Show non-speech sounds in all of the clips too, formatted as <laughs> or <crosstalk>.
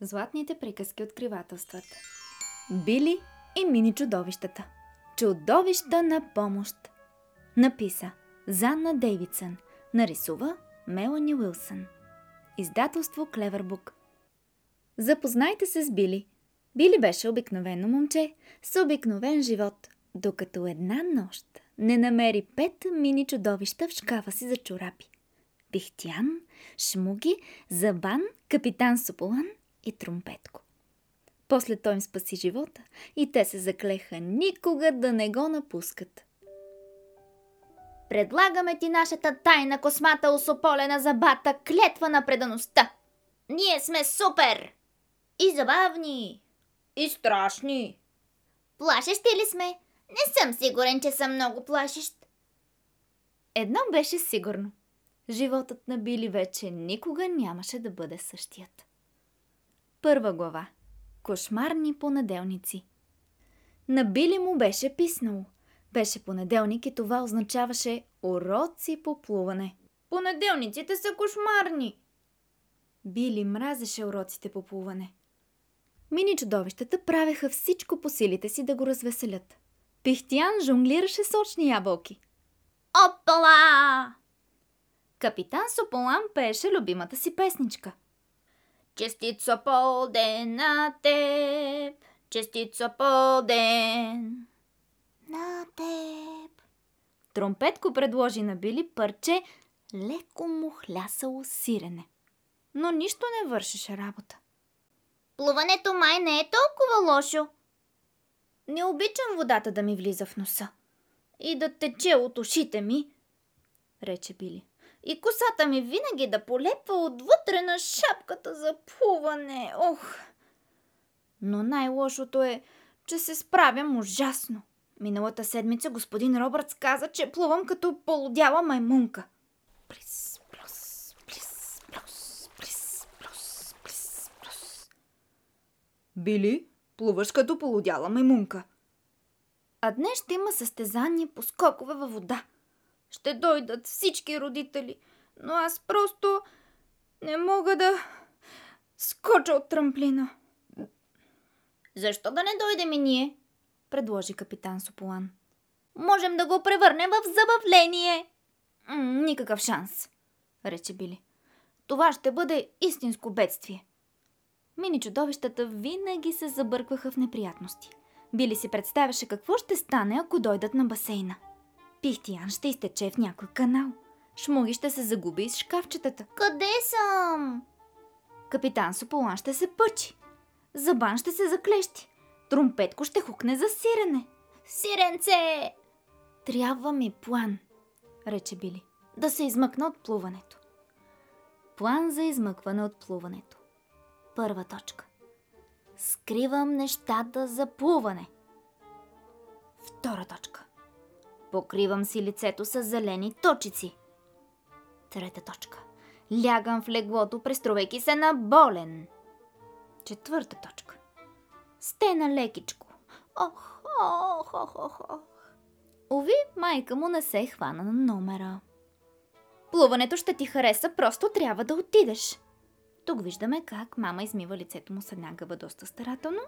Златните приказки откривателстват. Били и мини чудовищата. Чудовища на помощ. Написа Занна Дейвидсън. Нарисува Мелани Уилсън. Издателство Клевербук. Запознайте се с Били. Били беше обикновено момче с обикновен живот, докато една нощ не намери пет мини чудовища в шкафа си за чорапи. Пихтян, Шмуги, Забан, Капитан Сополан и Трумпетко. После той им спаси живота и те се заклеха никога да не го напускат. Предлагаме ти нашата тайна космата усополена забата клетва на предаността. Ние сме супер! И забавни! И страшни! Плашещи ли сме? Не съм сигурен, че съм много плашещ. Едно беше сигурно. Животът на Били вече никога нямаше да бъде същият. Първа глава. Кошмарни понеделници. На Били му беше писнало. Беше понеделник и това означаваше уроци по плуване. Понеделниците са кошмарни. Били мразеше уроците по плуване. Мини чудовищата правеха всичко по силите си да го развеселят. Пихтиян жонглираше сочни ябълки. Опала! Капитан Сополан пееше любимата си песничка. Честит Сополден на теб, честит Сополден на теб. Тромпетко предложи на Били парче леко му хлясало сирене. Но нищо не вършеше работа. Плуването май не е толкова лошо. Не обичам водата да ми влиза в носа. И да тече от ушите ми, рече Били. И косата ми винаги да полепва отвътре на шапката за плуване. Ох! Но най-лошото е, че се справям ужасно. Миналата седмица господин Робъртс каза, че плувам като полудяла маймунка. Плис, плюс, плис, плюс, плис, плюс, плис, плюс. Били, плуваш като полудяла маймунка. А днес ще има състезание по скокове във вода. Ще дойдат всички родители, но аз просто не мога да скоча от трамплина. Защо да не дойдем и ние? предложи капитан Сополан. Можем да го превърнем в забавление. Никакъв шанс, рече Били. Това ще бъде истинско бедствие. Мини чудовищата винаги се забъркваха в неприятности. Били си представяше какво ще стане, ако дойдат на басейна. Пихтиян ще изтече в някой канал. Шмуги ще се загуби из шкафчетата. Къде съм? Капитан Сополан ще се пъчи. Забан ще се заклещи. Трумпетко ще хукне за сирене. Сиренце! Трябва ми план, рече Били. Да се измъкна от плуването. План за измъкване от плуването. Първа точка. Скривам нещата за плуване. Втора точка. Покривам си лицето с зелени точици. Трета точка. Лягам в леглото, преструвайки се на болен. Четвърта точка. Стена лекичко. Ох, ох, ох, ох, ох. Ови, майка му не се хвана на номера. Плуването ще ти хареса, просто трябва да отидеш. Тук виждаме как мама измива лицето му с една гъба доста старателно.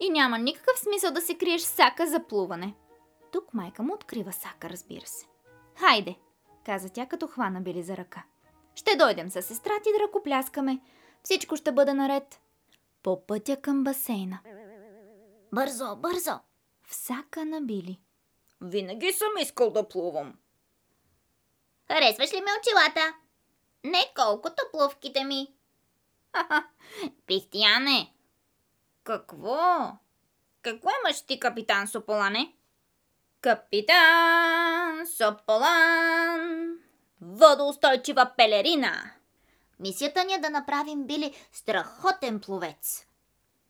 И няма никакъв смисъл да си криеш сака за плуване. Тук майка му открива сака, разбира се. Хайде, каза тя, като хвана Били за ръка. Ще дойдем с сестра ти да ръкопляскаме. Всичко ще бъде наред. По пътя към басейна. Бързо, бързо! В сака на Били. Винаги съм искал да плувам. Харесваш ли ме очилата? Не колкото плувките ми. Ха-ха, <laughs> пихтияне! Какво? Какво имаш ти, капитан Сополане? Капитан Сополан! Водоустойчива пелерина! Мисията ни е да направим Били страхотен пловец.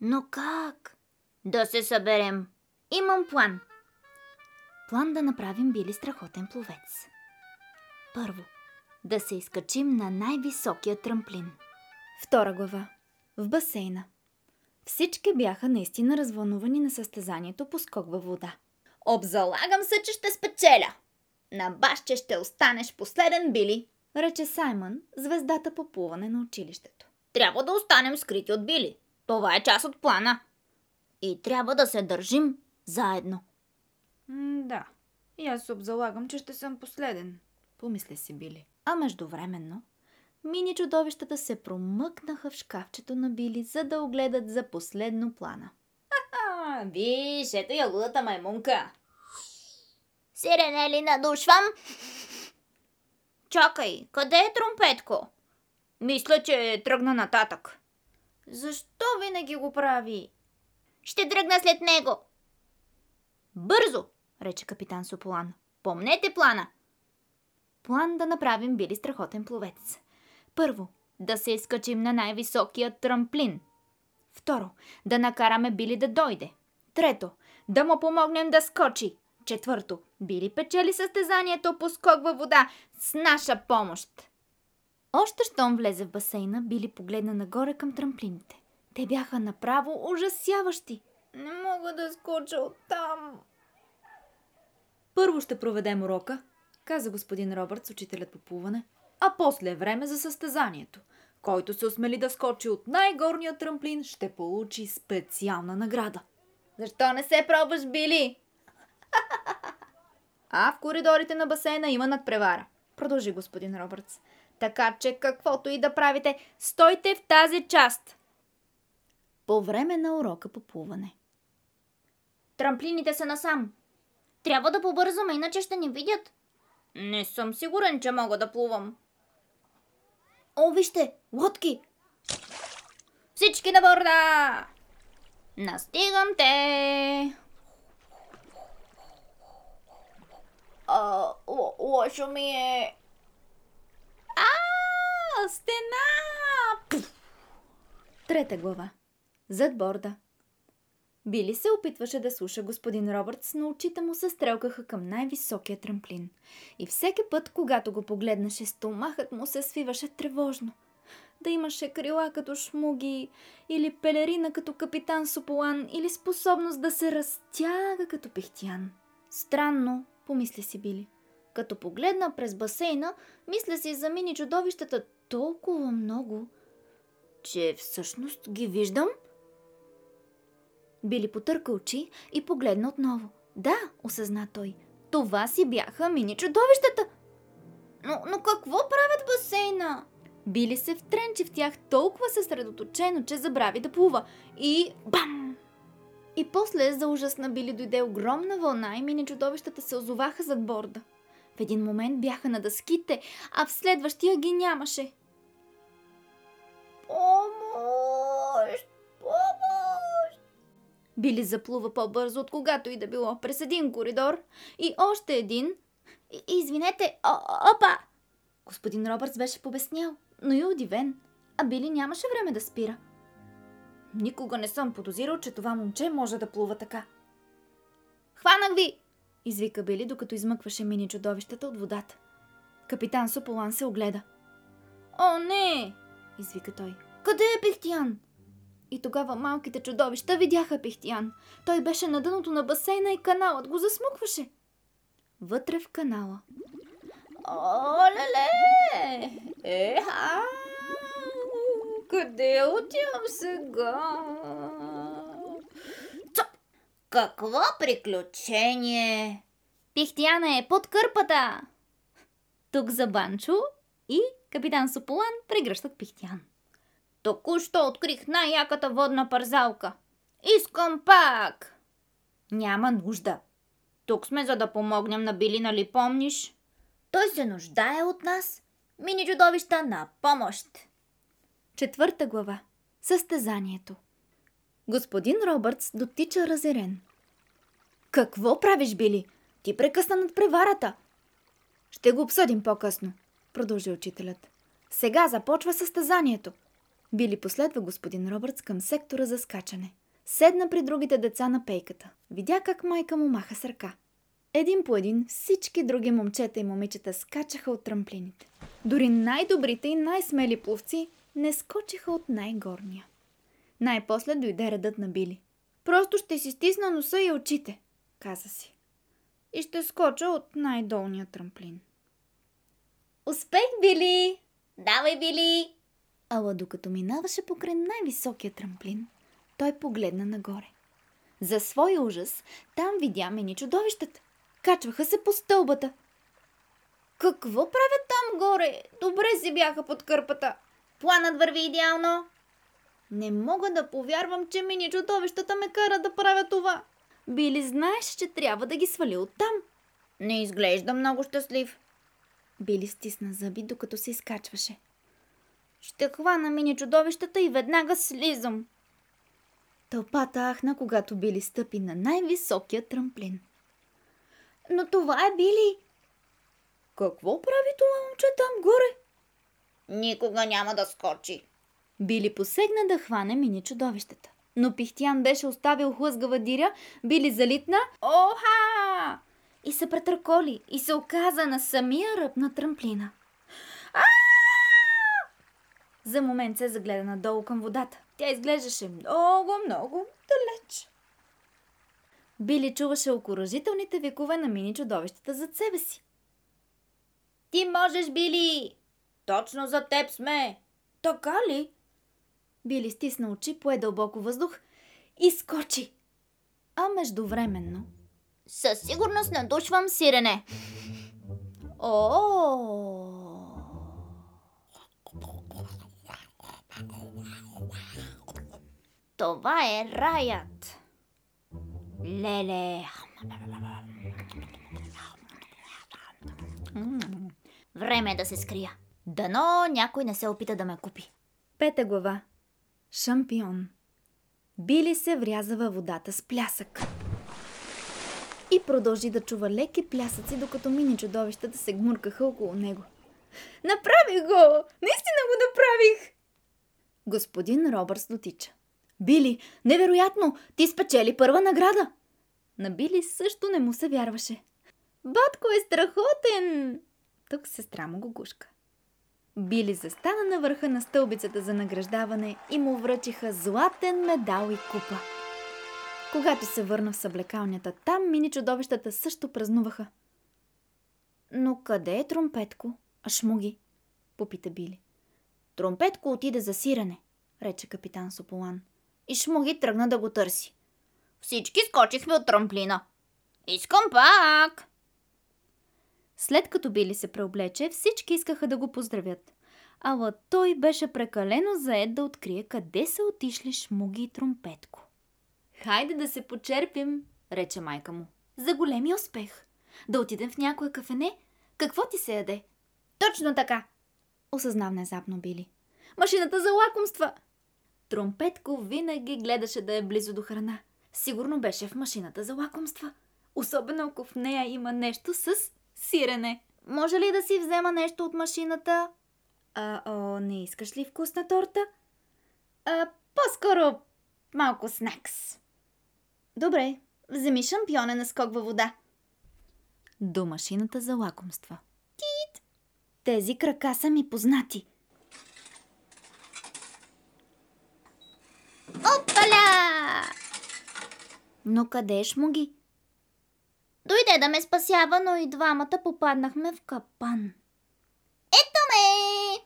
Но как? Да се съберем. Имам план. План да направим Били страхотен пловец. Първо, да се изкачим на най-високия трамплин. Втора глава. В басейна. Всички бяха наистина развълнувани на състезанието по скок във вода. Обзалагам се, че ще спечеля. На че ще останеш последен, Били, рече Саймън, звездата по плуване на училището. Трябва да останем скрити от Били. Това е част от плана. И трябва да се държим заедно. М, да. И аз обзалагам, че ще съм последен. Помисля си, Били. А междувременно, мини чудовищата се промъкнаха в шкафчето на Били, за да огледат за последно плана. Виж, ето я лудата маймунка. Сирене ли надушвам? Чакай, къде е тромпетко? Мисля, че тръгна нататък. Защо винаги го прави? Ще тръгна след него. Бързо, рече капитан Сополан. помнете плана. План да направим Били страхотен пловец. Първо, да се изкачим на най-високия трамплин. Второ, да накараме Били да дойде. Трето, да му помогнем да скочи. Четвърто, Били печели състезанието по скок във вода с наша помощ. Още щом влезе в басейна, Били погледна нагоре към трамплините. Те бяха направо ужасяващи. Не мога да скоча оттам. Първо ще проведем урока, каза господин Робъртс, учителят по плуване, а после е време за състезанието. Който се осмели да скочи от най-горния трамплин, ще получи специална награда. Защо не се пробваш, Били? <laughs> А в коридорите на басейна има надпревара, продължи господин Робъртс. Така че каквото и да правите, стойте в тази част. По време на урока по плуване. Трамплините са насам. Трябва да побързаме, иначе ще ни видят. Не съм сигурен, че мога да плувам. О, вижте, лодки! Всички на борда! Настигам те! Лошо ми е. А, стена! Трета глава. Зад борда. Били се опитваше да слуша господин Робъртс, но очите му се стрелкаха към най-високия трамплин. И всеки път, когато го погледнаше, стомахът му се свиваше тревожно. Да имаше крила като шмуги, или пелерина като капитан Сополан, или способност да се разтяга като пехтян. Странно, помисли си Били. Като погледна през басейна, мисля си за мини чудовищата толкова много, че всъщност ги виждам – Били потърка очи и погледна отново. Да, осъзна той. Това си бяха мини чудовищата. Но, но какво правят басейна? Били се втренчи в тях толкова съсредоточено, че забрави да плува. И бам! И после за ужас на Били дойде огромна вълна и мини чудовищата се озоваха зад борда. В един момент бяха на дъските, а в следващия ги нямаше. Помощ! Помощ! Били заплува по-бързо от когато и да било през един коридор и още един. И- Извинете, о, опа! Господин Робъртс беше побеснял, но и удивен, а Били нямаше време да спира. Никога не съм подозирал, че това момче може да плува така. Хванах ви! Извика Били, докато измъкваше мини чудовищата от водата. Капитан Сополан се огледа. О, не! Извика той. Къде е Пехтиян? И тогава малките чудовища видяха Пехтиян. Той беше на дъното на басейна и каналът го засмукваше. Вътре в канала. Оле-ле! Еха! Къде отивам сега? Цоп! Какво приключение? Пихтияна е под кърпата! Тук за Банчо и капитан Сополан прегръщат Пихтян. Току-що открих най-яката водна парзалка. Искам пак! Няма нужда. Тук сме за да помогнем на Били, нали помниш? Той се нуждае от нас. Мини чудовища на помощ! Четвърта глава. Състезанието. Господин Робъртс дотича разерен. Какво правиш, Били? Ти прекъсна над преварата. Ще го обсъдим по-късно, продължи учителят. Сега започва състезанието. Били последва господин Робъртс към сектора за скачане. Седна при другите деца на пейката. Видя как майка му маха с ръка. Един по един всички други момчета и момичета скачаха от трамплините. Дори най-добрите и най-смели пловци не скочиха от най-горния. Най-после дойде редът на Били. Просто ще си стисна носа и очите, каза си. И ще скоча от най-долния трамплин. Успех, Били! Давай, Били! Ала докато минаваше покрай най-високия трамплин, той погледна нагоре. За свой ужас, там видя мини чудовищата. Качваха се по стълбата. Какво правят там горе? Добре си бяха под кърпата. Планът върви идеално. Не мога да повярвам, че мини чудовищата ме кара да правя това. Били знаеш, че трябва да ги свали оттам. Не изглежда много щастлив. Били стисна зъби, докато се изкачваше. Ще хвана мини чудовищата и веднага слизам. Тълпата ахна, когато Били стъпи на най-високия трамплин. Но това е Били. Какво прави това момче там горе? Никога няма да скочи. Били посегна да хване мини чудовищата. Но Пихтян беше оставил хлъзгава диря, Били залитна Оха! и се претърколи и се оказа на самия ръб на трамплина. А! За момент се загледа надолу към водата. Тя изглеждаше Много, много далеч. Били чуваше окоръжителните викове на мини чудовищата зад себе си. Ти можеш, Били! Точно за теб сме! Така ли? Били стисна очи, пое дълбоко въздух и скочи. А междувременно... Със сигурност надушвам сирене. О! Това е раят. Леле! Време е да се скрия. Дано някой не се опита да ме купи. Пета глава. Шампион. Били се вряза във водата с плясък. И продължи да чува леки плясъци, докато мини чудовищата се гмуркаха около него. Направих го! Наистина го направих! Господин Робърс дотича. Били, невероятно! Ти спечели първа награда! На Били също не му се вярваше. Батко е страхотен! Тук сестра му го гушка. Били застана на върха на стълбицата за награждаване и му връчиха златен медал и купа. Когато се върна в съблекалнята, там мини чудовищата също празнуваха. Но къде е Тромпетко? А Шмуги? Попита Били. Тромпетко отиде за сирене, рече капитан Сополан. И Шмуги тръгна да го търси. Всички скочихме от трамплина. Искам пак! След като Били се преоблече, всички искаха да го поздравят. Ала той беше прекалено заед да открие къде са отишли Шмуги и Тромпетко. Хайде да се почерпим, рече майка му. За големи успех. Да отидем в някое кафене? Какво ти се яде? Точно така. Осъзна внезапно Били. Машината за лакомства! Тромпетко винаги гледаше да е близо до храна. Сигурно беше в машината за лакомства. Особено ако в нея има нещо с сирене. Може ли да си взема нещо от машината? А, о, не искаш ли вкусна торта? А, по-скоро малко снакс. Добре, Вземи шампиона на скок във вода. до машината за лакомства. Тит! Тези крака са ми познати. Но къде е Шмуги? Дойде да ме спасява, но и двамата попаднахме в капан. Ето ме!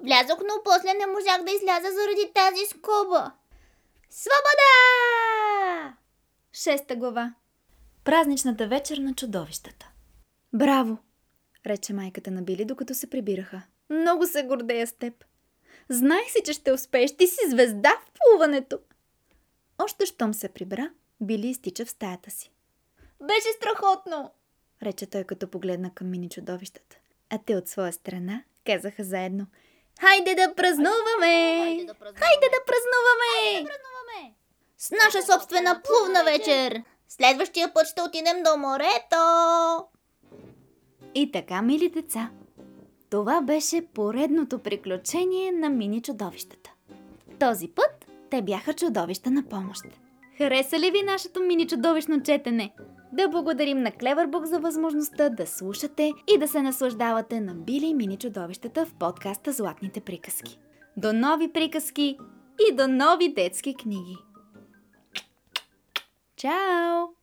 Влязох, но после не можах да изляза заради тази скоба. Свобода! Шеста глава. Празничната вечер на чудовищата. Браво! рече майката на Били, докато се прибираха. Много се гордея с теб. Знаех си, че ще успееш. Ти си звезда в плуването. Още щом се прибра, Били изтича в стаята си. Беше страхотно! Рече той, като погледна към мини чудовищата. А те от своя страна казаха заедно. Хайде да празнуваме! Хайде да празнуваме! Хайде да празнуваме! празнуваме! С наша собствена плувна вечер! Следващия път ще отидем до морето! И така, мили деца, това беше поредното приключение на мини чудовищата. Този път те бяха чудовища на помощ. Хареса ли ви нашето мини чудовищно четене? Да благодарим на Клевербук за възможността да слушате и да се наслаждавате на Били мини чудовищата в подкаста Златните приказки. До нови приказки и до нови детски книги! Чао!